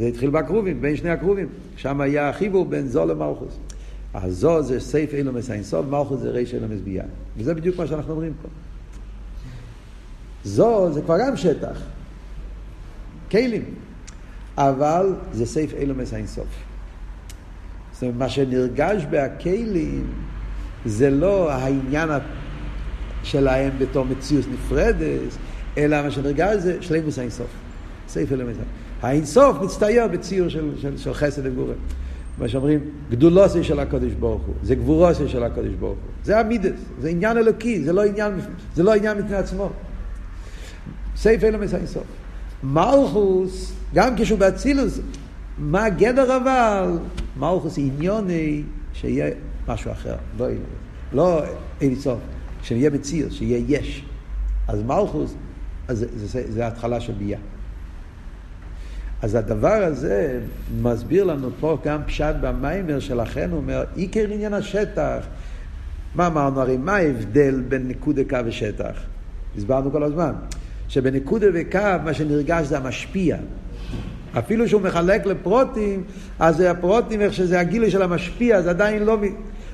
זה התחיל בקרובים, בין שני הקרובים. שם היה החיבור בין זו למלכוס. אז זו זה סייף אילומס אינסוף, מלכוס זה ריש אילומס ביה. וזה בדיוק מה שאנחנו אומרים פה. זו זה כבר גם שטח, כלים, אבל זה סייף אילומס אינסוף. זאת אומרת, מה שנרגש בהכלים זה לא העניין שלהם בתור מציאות נפרדת, אלא מה שנרגש זה שלימוס האינסוף. סייף אילומס אינסוף. האינסוף מצטייר בציור של, של, של חסד וגבורה. מה שאומרים, גדולוסי של הקודש ברוך הוא, זה גבורוסי של הקודש ברוך הוא. זה המידס, זה עניין אלוקי, זה לא עניין, זה לא עניין מפני עצמו. סייף אלו מסיים סוף. מלכוס, גם כשהוא באצילוס, מה גדר אבל? מלכוס עניוני שיהיה משהו אחר, לא לא אין סוף, שיהיה מציר, שיהיה יש. אז מלכוס, אז זה, זה, זה, זה התחלה של ביה. אז הדבר הזה מסביר לנו פה גם פשט במיימר שלכן, הוא אומר, עיקר עניין השטח. מה אמרנו? הרי מה ההבדל בין נקודה קו ושטח? הסברנו כל הזמן. שבנקודה וקו מה שנרגש זה המשפיע. אפילו שהוא מחלק לפרוטים, אז הפרוטים, איך שזה הגילוי של המשפיע, זה עדיין לא...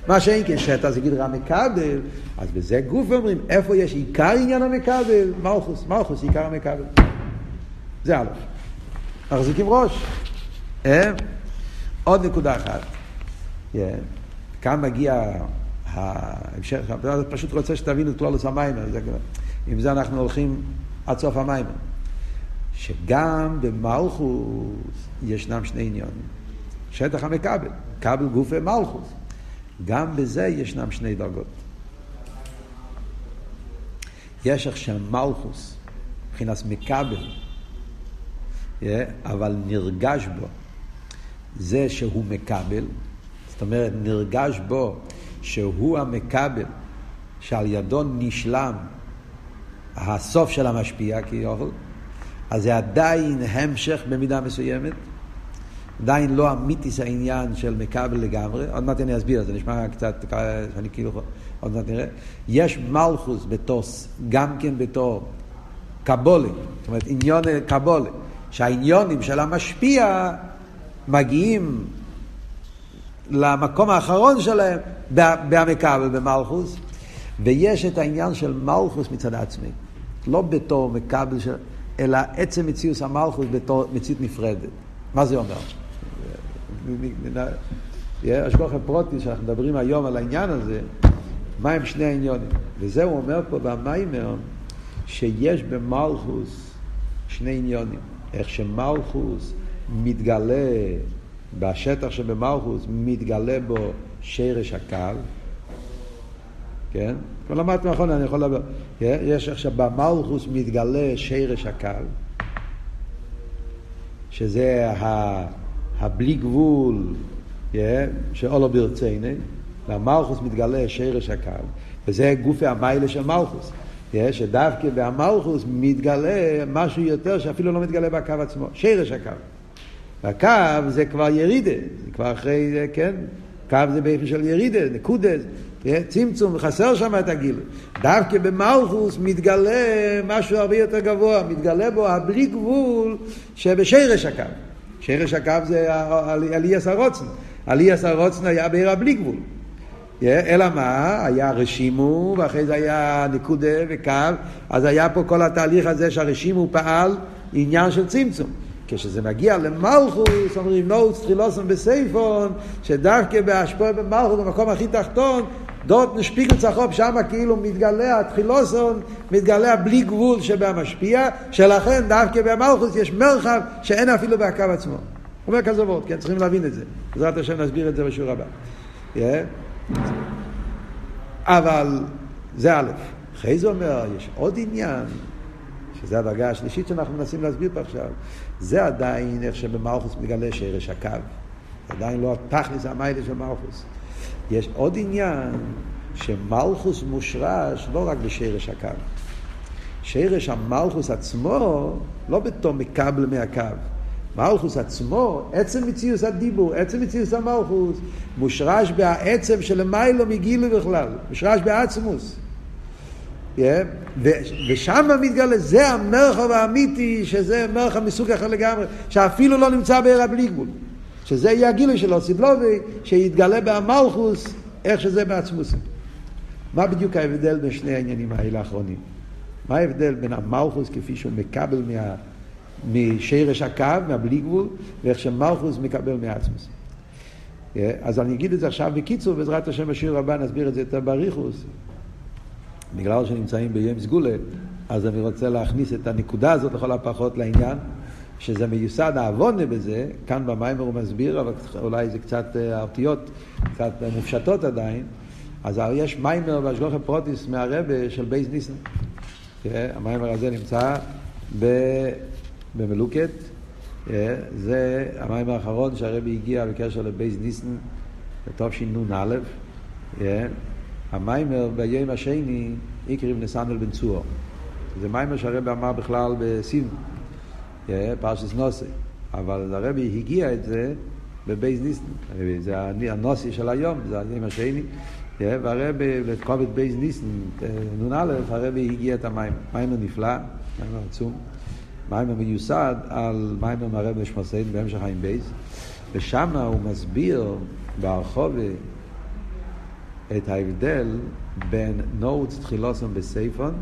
מה שאין כן שטח זה גדרה מקבל, אז בזה גוף אומרים, איפה יש עיקר עניין המקבל? מלכוס, מלכוס עיקר המקבל. זה א', מחזיקים ראש. אה? עוד נקודה אחת. כאן מגיע ההמשך, פשוט רוצה שתבינו את כלולוס המים, עם זה אנחנו הולכים עד סוף המים. שגם במלכוס ישנם שני עניונים. שטח המקבל, כבל גוף ומלכוס. גם בזה ישנם שני דרגות. יש עכשיו מלכוס, מבחינת מקבל, אבל נרגש בו. זה שהוא מקבל, זאת אומרת נרגש בו שהוא המקבל, שעל ידו נשלם הסוף של המשפיע כיוכל, אז זה עדיין המשך במידה מסוימת, עדיין לא אמיתיס העניין של מכבל לגמרי, עוד מעט אני אסביר, זה נשמע קצת, אני כאילו, עוד מעט נראה. יש מלכוס בתור, גם כן בתור קבולה, זאת אומרת עניון קבולה, שהעניונים של המשפיע מגיעים למקום האחרון שלהם במכבל, במלכוס, ויש את העניין של מלכוס מצד עצמי, לא בתור מכבל, של, אלא עצם מציאות המלכוס בתור מציאות נפרדת. מה זה אומר? השגוחי פרוטי, שאנחנו מדברים היום על העניין הזה, מה הם שני העניונים? וזה הוא אומר פה במיימר, שיש במלכוס שני עניונים. איך שמלכוס מתגלה בשטח שבמלכוס, מתגלה בו שרש הקו, כן? כבר למדתי נכון, אני יכול לדבר. יש עכשיו במלכוס מתגלה שרש הקו, שזה הבלי גבול שאולו ברציני, והמלכוס מתגלה שרש הקו, וזה גופי המיילה של מלכוס. שדווקא במלכוס מתגלה משהו יותר שאפילו לא מתגלה בקו עצמו, שרש הקו. והקו זה כבר ירידה, זה כבר אחרי, כן? קו זה באיפה של ירידה, נקודה, צמצום, חסר שם את הגיל. דווקא במלכוס מתגלה משהו הרבה יותר גבוה, מתגלה בו הבלי גבול שבשרש הקו. שרש הקו זה עליאס הרוצן. עליאס הרוצן היה בעיר הבלי גבול. אלא מה? היה רשימו, ואחרי זה היה נקודה וקו, אז היה פה כל התהליך הזה שהרשימו פעל עניין של צמצום. כשזה מגיע למלכוס, אומרים נוץ תחילוסם בסייפון, שדווקא בהשפוע במלכוס, במקום הכי תחתון, דות נשפיגל צחוב, שם כאילו מתגלה התחילוסון, מתגלה בלי גבול שבמשפיע, שלכן דווקא במלכוס יש מרחב שאין אפילו בהקו עצמו. אומר כזה וורד, כן, צריכים להבין את זה. בעזרת השם נסביר את זה בשיעור הבא. Yeah. אבל זה א', אחרי זה אומר, יש עוד עניין, שזה הדרגה השלישית שאנחנו מנסים להסביר פה עכשיו, זה עדיין איך שבמלכוס מגלה שרש הקו. זה עדיין לא התכלס המיילה של מלכוס. יש עוד עניין שמלכוס מושרש לא רק בשרש הקו. שרש המלכוס עצמו לא בתור מקבל מהקו. מלכוס עצמו, עצם מציאוס הדיבור, עצם מציאוס המלכוס, מושרש בעצם שלמיילו מגילו בכלל, מושרש בעצמוס. Yeah, ושם מתגלה, זה המרחב האמיתי, שזה מרחב מסוג אחר לגמרי, שאפילו לא נמצא בעיר בלי גבול. שזה יהיה הגילוי שלו, סיבלובי, שיתגלה במלכוס, איך שזה בעצמוס. מה בדיוק ההבדל בין שני העניינים האלה האחרונים? מה ההבדל בין המלכוס כפי שהוא מקבל מה... משרש הקו, מהבלי גבול, ואיך שמלכוס מקבל מעצמוס. אז אני אגיד את זה עכשיו בקיצור, בעזרת השם בשיעור הבא נסביר את זה יותר באריכוס. בגלל שנמצאים ביום סגולה, אז אני רוצה להכניס את הנקודה הזאת לכל הפחות לעניין, שזה מיוסד העוונה בזה, כאן במיימר הוא מסביר, אבל אולי זה קצת אה, האותיות, קצת מופשטות עדיין, אז יש מיימר בהשגוחי פרוטיס מהרבה של בייס ניסן. המיימר הזה נמצא ב... במלוקת, אה, זה המים האחרון שהרבי הגיע בקשר לבייס ניסן, בתשנ"א. אה, המיימר ביום השני יקריב נסנדל בן צור. זה מיימר שהרבי אמר בכלל בסין, אה, פרשס נוסי. אבל הרבי הגיע את זה בבייס ניסן. זה הנוסי של היום, זה היום השני. והרבי, לכובד בייס ניסן, נ"א, הרבי הגיע את המיימר. מיימר נפלא, מיימר עצום. מיימר מיוסד על מיימר מהרב נשמוסיין בהמשך חיים בייס, ושם הוא מסביר בהרחובה את ההבדל בין נורץ תחילוסון בסייפון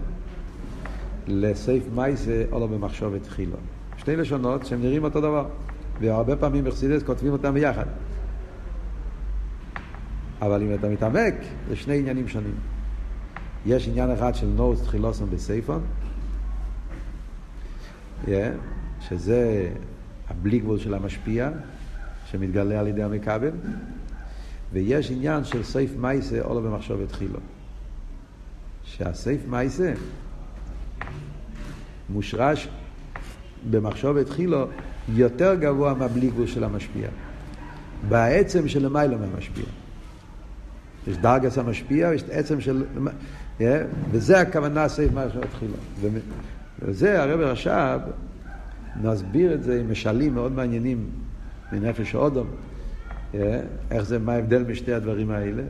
לסייף מייסה או לא במחשבת תחילו. שתי לשונות שהם נראים אותו דבר, והרבה פעמים בחסידס כותבים אותם ביחד. אבל אם אתה מתעמק, זה שני עניינים שונים. יש עניין אחד של נורץ תחילוסון בסייפון, yeah, שזה הבלי גבול של המשפיע, שמתגלה על ידי המכבל, ויש עניין של סייף מייסה או לא במחשבת תחילו. שהסייף מייסה מושרש במחשבת תחילו יותר גבוה מהבלי גבול של המשפיע. בעצם של למיילו מהמשפיע. יש דרגס המשפיע ויש עצם של... Yeah, וזה הכוונה סייף מייסה תחילו. וזה הרב רש"ב מסביר את זה עם משלים מאוד מעניינים. מנפש אודום. איך זה, מה ההבדל משתי הדברים האלה?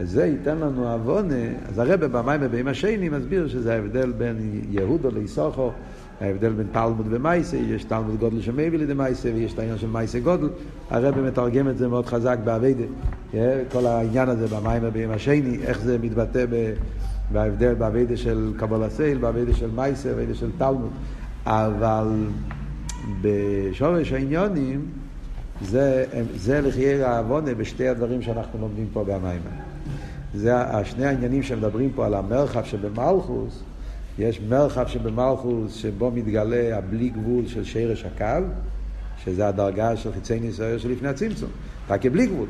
וזה ייתן לנו עוונה, אז הרבה במים ובימים השני מסביר שזה ההבדל בין יהודו ליסוכו, ההבדל בין תלמוד ומייסה, יש תלמוד גודל שמביא לידי מייסה ויש את העניין של מייסה גודל, הרבה מתרגם את זה מאוד חזק באביידה, כל העניין הזה במים ובימים השני, איך זה מתבטא בהבדל באביידה של קבול הסייל, באביידה של מייסה, באביידה של תלמוד, אבל בשורש העניונים זה, זה לחיי העוונה בשתי הדברים שאנחנו לומדים פה במים. זה השני העניינים שמדברים פה על המרחב שבמלכוס, יש מרחב שבמלכוס שבו מתגלה הבלי גבול של שרש הקו, שזה הדרגה של חיצי ניסיון שלפני הצמצום, רק בלי גבול.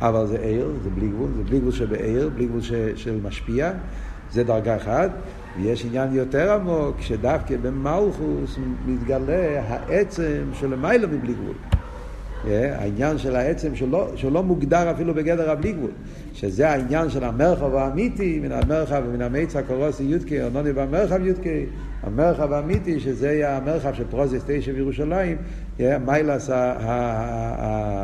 אבל זה עיר, זה בלי גבול, זה בלי גבול שבעיר, בלי גבול ש, של משפיע, זה דרגה אחת. ויש עניין יותר עמוק, שדווקא במלכוס מתגלה העצם של למעלה מבלי גבול. העניין של העצם שלא, שלא מוגדר אפילו בגדר הבלי גבול, שזה העניין של המרחב האמיתי, מן המרחב ומן המיץ הקורוסי יודקי, אונוני במרחב יודקי, המרחב האמיתי, שזה יהיה המרחב של פרוזס תשע בירושלים, מיילס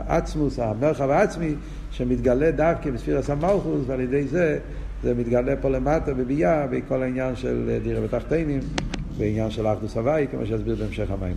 העצמוס, המרחב העצמי, שמתגלה דווקא בספירס המלכוס, ועל ידי זה זה מתגלה פה למטה בביאה, בכל העניין של דירה בתחתינים, בעניין של אחדוס הוואי, כמו שיסביר בהמשך המים.